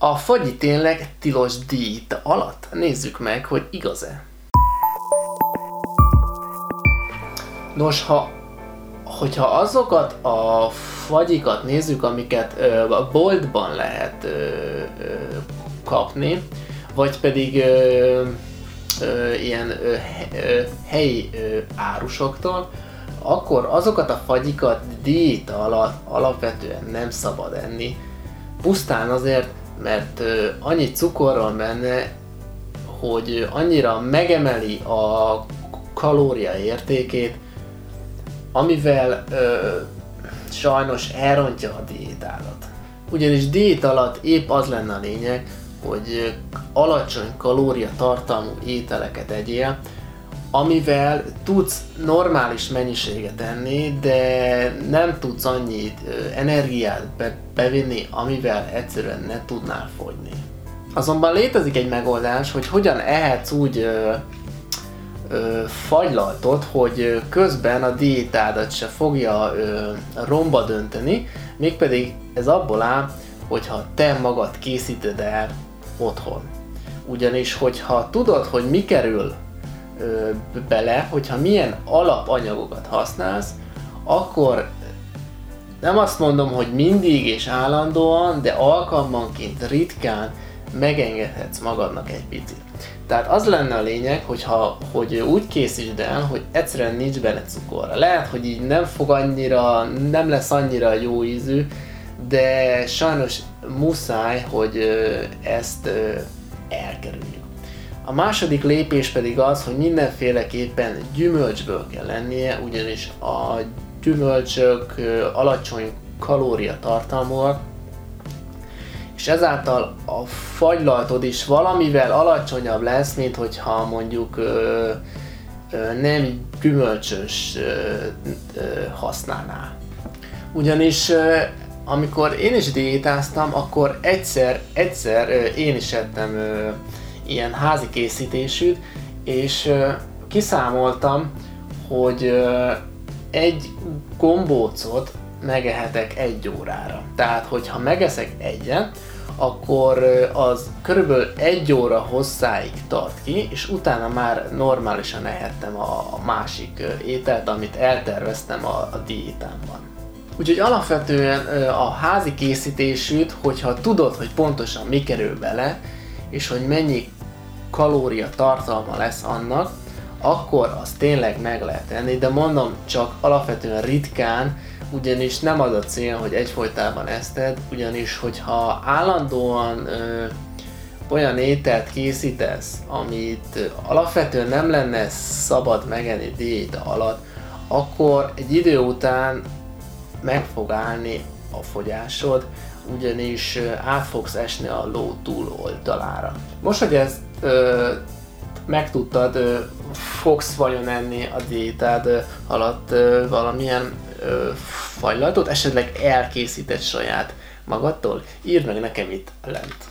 A fagyi tényleg tilos diéta alatt? Nézzük meg, hogy igaz-e. Nos, ha, hogyha azokat a fagyikat nézzük, amiket ö, a boltban lehet ö, ö, kapni, vagy pedig ö, ö, ilyen ö, ö, helyi ö, árusoktól, akkor azokat a fagyikat diéta alatt alapvetően nem szabad enni. Pusztán azért, mert annyi cukor van benne, hogy annyira megemeli a kalória értékét, amivel ö, sajnos elrontja a diétádat. Ugyanis diét alatt épp az lenne a lényeg, hogy alacsony kalória tartalmú ételeket egyél, amivel tudsz normális mennyiséget enni, de nem tudsz annyi energiát be, bevinni, amivel egyszerűen ne tudnál fogyni. Azonban létezik egy megoldás, hogy hogyan ehetsz úgy ö, ö, fagylaltot, hogy közben a diétádat se fogja ö, romba dönteni, mégpedig ez abból áll, hogyha te magad készíted el otthon. Ugyanis, hogyha tudod, hogy mi kerül ö, bele, hogyha milyen alapanyagokat használsz, akkor nem azt mondom, hogy mindig és állandóan, de alkalmanként ritkán megengedhetsz magadnak egy picit. Tehát az lenne a lényeg, hogyha, hogy úgy készítsd el, hogy egyszerűen nincs benne cukor. Lehet, hogy így nem fog annyira, nem lesz annyira jó ízű, de sajnos muszáj, hogy ezt elkerüljük. A második lépés pedig az, hogy mindenféleképpen gyümölcsből kell lennie, ugyanis a gyümölcsök alacsony kalóriatartalmúak, és ezáltal a fagylaltod is valamivel alacsonyabb lesz, mint hogyha mondjuk nem gyümölcsös használnál. Ugyanis amikor én is diétáztam, akkor egyszer, egyszer én is ettem ö, ilyen házi készítésűt, és kiszámoltam, hogy egy gombócot megehetek egy órára. Tehát, hogyha megeszek egyet, akkor az körülbelül egy óra hosszáig tart ki, és utána már normálisan ehettem a másik ételt, amit elterveztem a diétámban. Úgyhogy alapvetően a házi készítésűt, hogyha tudod, hogy pontosan mi kerül bele, és hogy mennyi kalória tartalma lesz annak, akkor az tényleg meg lehet enni, de mondom, csak alapvetően ritkán, ugyanis nem az a cél, hogy egyfolytában eszted, ugyanis hogyha állandóan ö, olyan ételt készítesz, amit alapvetően nem lenne szabad megenni diéta alatt, akkor egy idő után meg fog állni a fogyásod, ugyanis át fogsz esni a ló túloldalára. Most, hogy ezt ö, megtudtad, ö, fogsz vajon enni a diétád ö, alatt ö, valamilyen ö, fajlatot, esetleg elkészített saját magadtól? Írd meg nekem itt lent.